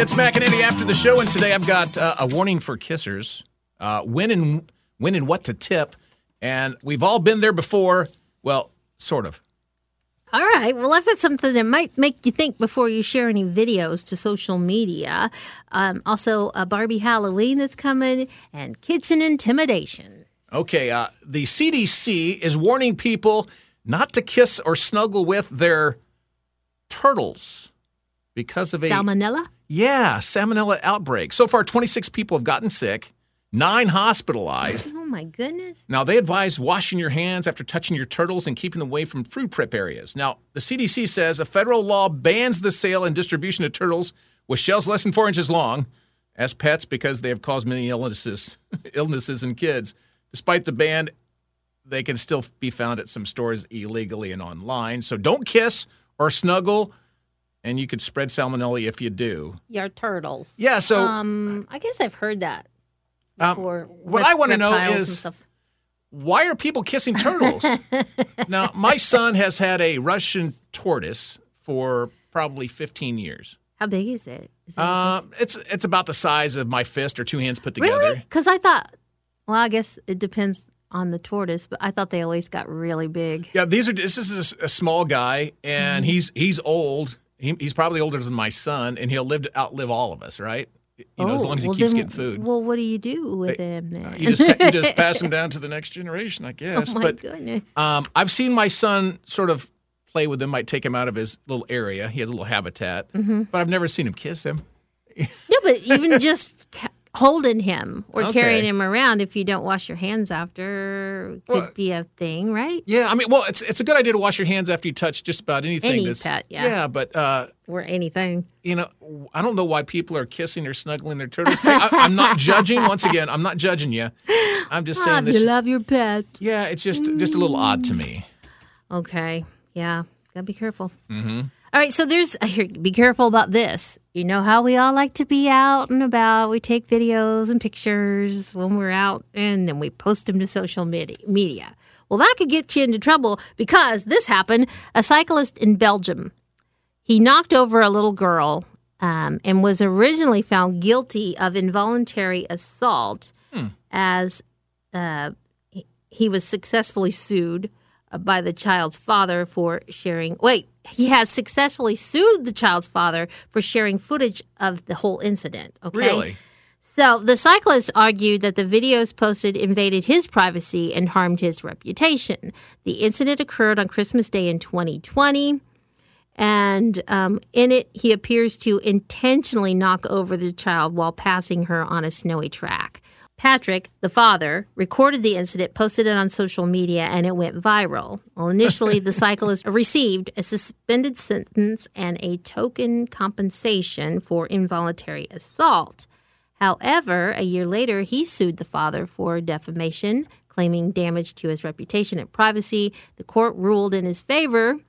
It's Mac and Andy after the show, and today I've got uh, a warning for kissers. Uh, when and when and what to tip, and we've all been there before. Well, sort of. All right. Well, I've got something that might make you think before you share any videos to social media. Um, also, a Barbie Halloween that's coming and kitchen intimidation. Okay, uh, the CDC is warning people not to kiss or snuggle with their turtles because of a Salmonella? Yeah salmonella outbreak. So far, 26 people have gotten sick, nine hospitalized. Oh, my goodness. Now, they advise washing your hands after touching your turtles and keeping them away from food prep areas. Now, the CDC says a federal law bans the sale and distribution of turtles with shells less than four inches long as pets because they have caused many illnesses, illnesses in kids. Despite the ban, they can still be found at some stores illegally and online. So don't kiss or snuggle, and you could spread salmonella if you do. Your turtles. Yeah, so Um, I guess I've heard that Um, what I wanna know is- why are people kissing turtles? now, my son has had a Russian tortoise for probably 15 years. How big is it? Is it Uh, it's it's about the size of my fist or two hands put together. really? Because I thought, well, I guess it depends on the tortoise, but I thought they always got really big. Yeah, these are. This is a, a small guy, and Mm-hmm. he's he's old. He, he's probably older than my son, and he'll live to outlive all of us, right? You know, as Oh, long as he well, keeps then- getting food. Well, what do you do with him? then? You just you just pass him down to the next generation, I guess. oh my but goodness. Um, I've seen my son sort of play with him. Might take him out of his little area. He has a little habitat, Mm-hmm. but I've never seen him kiss him. No, but even just holding him or Okay. carrying him around if you don't wash your hands after could Well- be a thing, right? Yeah, I mean, well, it's it's a good idea to wash your hands after you touch just about anything. Any pet, yeah. Yeah, but uh, Or anything. you know, I don't know why people are kissing or snuggling their turtles. I, I'm not judging. Once again, I'm not judging you. I'm just saying Love, this. you love your pet. yeah, it's just just a little odd to me. Okay. Yeah. Gotta be careful. Mm-hmm. Right. So there's, here, be careful about this. You know how we all like to be out and about. We take videos and pictures when we're out and then we post them to social media. Well, that could get you into trouble because this happened. A cyclist in Belgium, he knocked over a little girl um, and was originally found guilty of involuntary assault as uh, he- was successfully sued by the child's father for sharing. Wait, he has successfully sued the child's father for sharing footage of the whole incident. Okay. Really? So the cyclist argued that the videos posted invaded his privacy and harmed his reputation. The incident occurred on Christmas Day in 2020. And um, in it, he appears to intentionally knock over the child while passing her on a snowy track. Patrick, the father, recorded the incident, posted it on social media, and it went viral. Well, initially, the cyclist received a suspended sentence and a token compensation for involuntary assault. However, a year later, he sued the father for defamation, claiming damage to his reputation and privacy. The court ruled in his favor,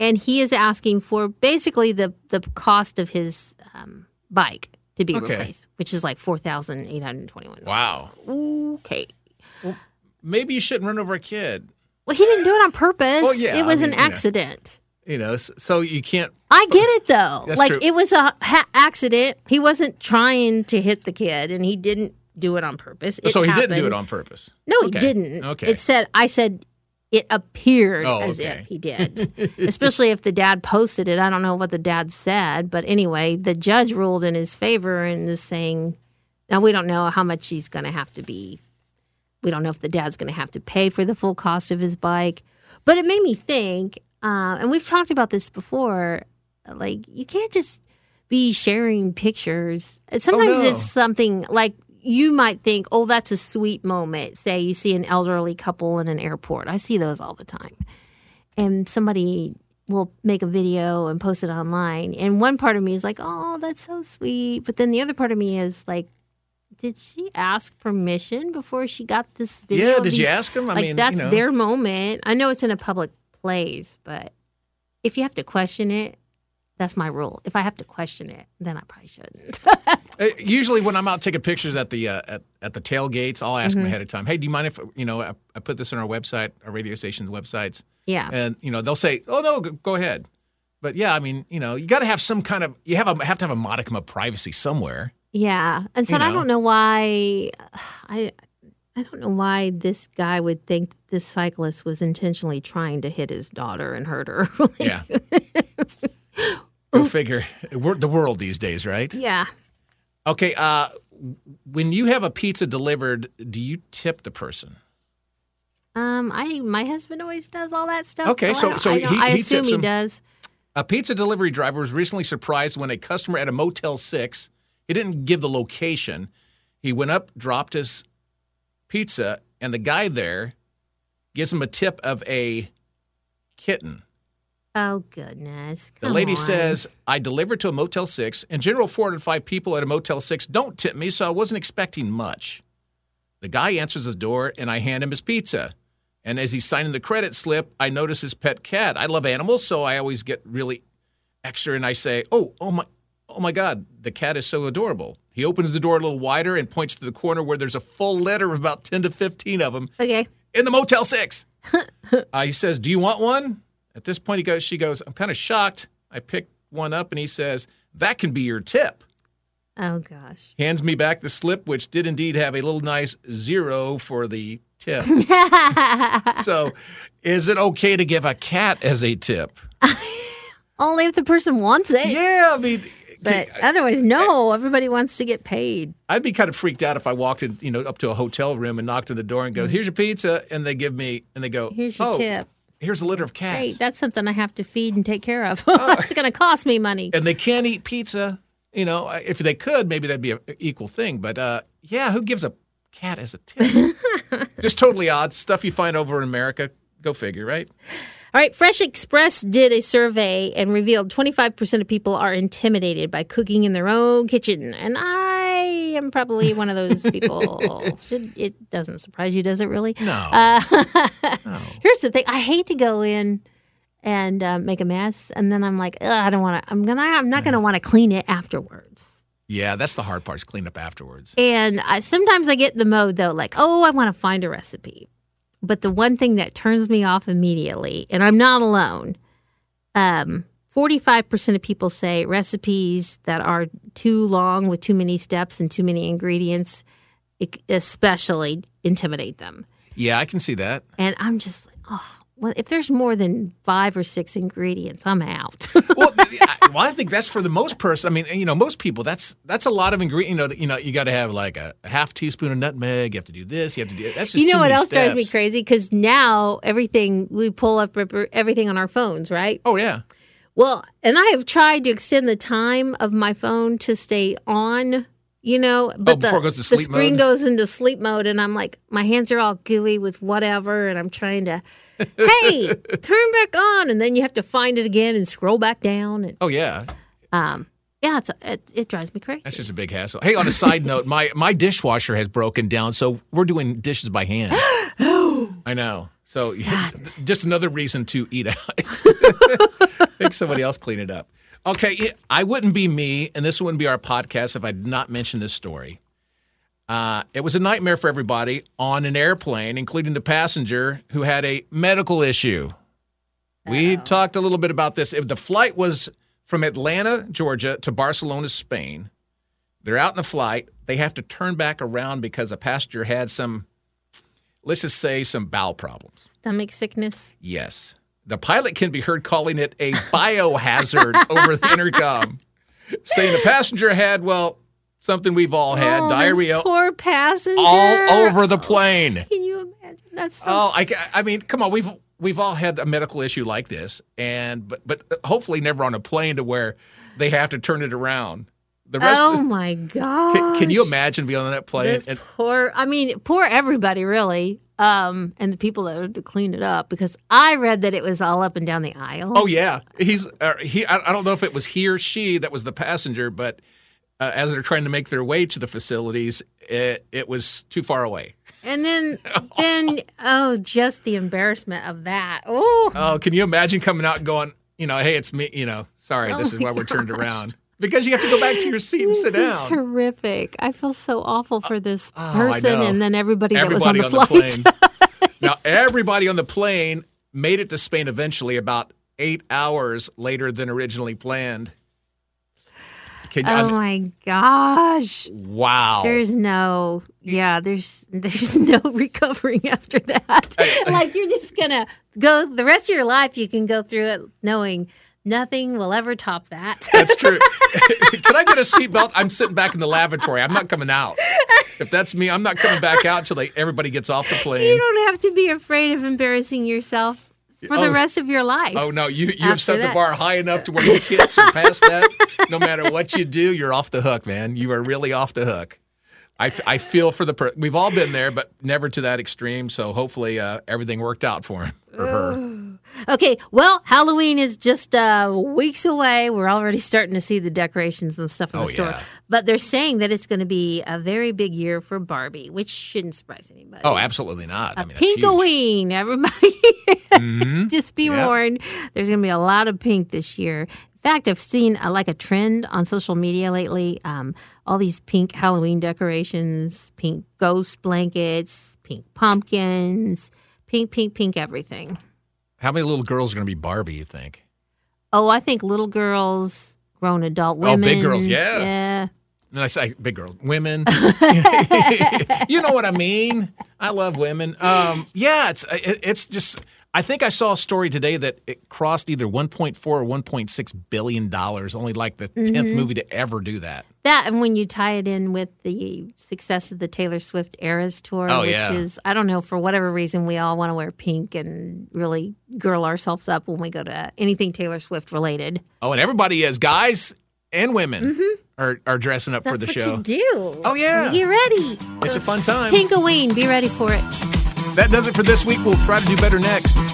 and he is asking for basically the, the cost of his um, bike to be Okay. replaced, which is like four thousand eight hundred twenty-one. Wow. Okay. Maybe you shouldn't run over a kid. Well, he didn't do it on purpose. Well, yeah, it was I mean, an you know. accident. You know, so you can't. I get it though. That's like true. it was a ha- accident. He wasn't trying to hit the kid, and he didn't do it on purpose. It so he didn't do it on purpose. No, he didn't. Okay. It said I said it appeared Oh, as okay. if he did. Especially if the dad posted it. I don't know what the dad said, but anyway, the judge ruled in his favor and is saying now we don't know how much he's going to have to be we don't know if the dad's going to have to pay for the full cost of his bike. But it made me think, uh, and we've talked about this before, like you can't just be sharing pictures. Sometimes no. it's something like you might think, oh, that's a sweet moment. Say you see an elderly couple in an airport. I see those all the time. And somebody will make a video and post it online. And one part of me is like, oh, that's so sweet. But then the other part of me is like, did she ask permission before she got this video? Yeah, did you ask him? I like mean, that's you know. their moment. I know it's in a public place, but if you have to question it, that's my rule. If I have to question it, then I probably shouldn't. Uh, Usually, when I'm out taking pictures at the uh, at, at the tailgates, I'll ask Mm-hmm. them ahead of time. Hey, do you mind if you know I, I put this on our website, our radio station's websites? yeah. And you know they'll say, "Oh no, go, go ahead." but yeah, I mean, you know, you got to have some kind of you have a have to have a modicum of privacy somewhere. Yeah, and so You I don't know why. I I don't know why this guy would think this cyclist was intentionally trying to hit his daughter and hurt her. Yeah. Go figure. We're the world these days, right? yeah. Okay. Uh, when you have a pizza delivered, do you tip the person? Um, I my husband always does all that stuff. Okay, I so- don't- so I, he- I he assume he him. does. A pizza delivery driver was recently surprised when a customer at a Motel 6, he didn't give the location. He went up, dropped his pizza, and the guy there gives him a tip of a kitten. Oh goodness! The lady on. says, I delivered to a Motel 6. In general, four out of five people at a Motel 6 don't tip me, so I wasn't expecting much. The guy answers the door, and I hand him his pizza. And as he's signing the credit slip, I notice his pet cat. I love animals, so I always get really extra, and I say, "Oh, oh my, oh my God, the cat is so adorable." He opens the door a little wider and points to the corner where there's a full litter of about ten to fifteen of them Okay. in the Motel 6. uh, he says, Do you want one? At this point, he goes, she goes, I'm kind of shocked. I pick one up and he says, That can be your tip. Oh gosh. Hands me back the slip, which did indeed have a little nice zero for the tip. so, is it okay to give a cat as a tip? Only if the person wants it. Yeah, I mean, But otherwise, no. Everybody wants to get paid. I'd be kind of freaked out if I walked in, you know, up to a hotel room and knocked on the door and goes, mm. "Here's your pizza," and they give me, and they go, Here's your "Oh, tip. Here's a litter of cats." Great. That's something I have to feed and take care of. Oh. it's going to cost me money. and they can't eat pizza. You know, if they could, maybe that'd be an equal thing. But uh, yeah, who gives a cat as a tip? Just totally odd stuff you find over in America. Go figure, right? All right, Fresh Express did a survey and revealed 25% of people are intimidated by cooking in their own kitchen. And I am probably one of those people. Should, it doesn't surprise you, does it really? No. Uh, Here's the thing I hate to go in and uh, make a mess. And then I'm like, I don't want to, I'm going to, I'm not going to want to clean it afterwards. yeah, that's the hard part is clean up afterwards. And I, sometimes I get in the mode though, like, oh, I want to find a recipe. But the one thing that turns me off immediately, and I'm not alone, um, 45% of people say recipes that are too long with too many steps and too many ingredients, especially intimidate them. Yeah, I can see that. And I'm just like, oh, well, if there's more than five or six ingredients, I'm out. Well, I, well, I think that's for the most person. I mean, you know, most people. That's that's a lot of ingredient. You know, you know, you got to have like a, half teaspoon of nutmeg. You have to do this. You have to do. That's just you know what else drives me crazy? Because now everything, we pull up everything on our phones, right? Oh yeah. Well, and I have tried to extend the time of my phone to stay on, you know, but Oh, before the, it goes to the screen mode? goes into sleep mode, and I'm like, my hands are all gooey with whatever, and I'm trying to, hey, turn back on, and then you have to find it again and scroll back down, and Oh yeah. Um, yeah, it's it, it drives me crazy. That's just a big hassle. Hey, on a side note, my my dishwasher has broken down, so we're doing dishes by hand. Oh. I know. So just another reason to eat out. Make somebody else clean it up. Okay, I wouldn't be me, and this wouldn't be our podcast if I did not mention this story. Uh, it was a nightmare for everybody on an airplane, including the passenger who had a medical issue. We talked a little bit about this. If the flight was from Atlanta, Georgia to Barcelona, Spain, they're out in the flight. They have to turn back around because a passenger had some, let's just say, some bowel problems. Stomach sickness. Yes. The pilot can be heard calling it a biohazard over the intercom, saying the passenger had, well, something we've all had, oh, diarrhea poor passenger. all over the plane. Can you imagine? That's so Oh, I, I mean, come on, we've we've all had a medical issue like this, and but but uh, hopefully never on a plane to where they have to turn it around. The rest, Oh my god! can, can you imagine being on that plane? This And, poor. I mean, poor everybody, really, um, and the people that had to clean it up because I read that it was all up and down the aisle. oh yeah, he's uh, he. I, I don't know if it was he or she that was the passenger, but uh, as they're trying to make their way to the facilities, it, it was too far away. And then, then, oh, just the embarrassment of that. Oh, Oh, can you imagine coming out and going, you know, hey, it's me. You know, sorry, Oh this is why we're turned around because you have to go back to your seat and sit down. this is horrific. I feel so awful for this Oh, person and then everybody, everybody that was on the flight. plane. now, everybody on the plane made it to Spain eventually. About eight hours later than originally planned. Can you, Oh my gosh. wow. There's no yeah, there's there's no recovering after that. like you're just gonna go the rest of your life you can go through it knowing nothing will ever top that. That's true. Can I get a seatbelt? I'm sitting back in the lavatory. I'm not coming out. If that's me, I'm not coming back out until they, everybody gets off the plane. you don't have to be afraid of embarrassing yourself for the Oh. rest of your life. Oh no, you you have set the bar high enough to where you can't surpass that. No matter what you do, you're off the hook, man. You are really off the hook. I, I feel for the per- we've all been there, but never to that extreme. So hopefully uh, everything worked out for him or her. Okay, well, Halloween is just uh, weeks away. We're already starting to see the decorations and stuff in the Oh, store. yeah. But they're saying that it's going to be a very big year for Barbie, which shouldn't surprise anybody. Oh, absolutely not. I mean. Pinkoween, everybody. Just be Yep. warned. There's going to be a lot of pink this year. In fact, I've seen uh, like a trend on social media lately. Um, all these pink Halloween decorations, pink ghost blankets, pink pumpkins, pink, pink, pink everything. How many little girls are going to be Barbie? You think? Oh, I think little girls, grown adult women. Oh, big girls, yeah. Yeah. And I say big girls, women. you know what I mean? I love women. Um, yeah, it's it, it's just. I think I saw a story today that it crossed either 1.4 or 1.6 billion dollars. Only like the 10th Mm-hmm. movie to ever do that. That and when you tie it in with the success of the Taylor Swift Eras tour, Oh, which yeah. is I don't know for whatever reason we all want to wear pink and really girl ourselves up when we go to anything Taylor Swift related. Oh, and everybody is guys and women are, are dressing up Mm-hmm. That's for the show. you do. Oh, yeah. get ready. It's a fun time. Pinkoween, be ready for it. That does it for this week. We'll try to do better next.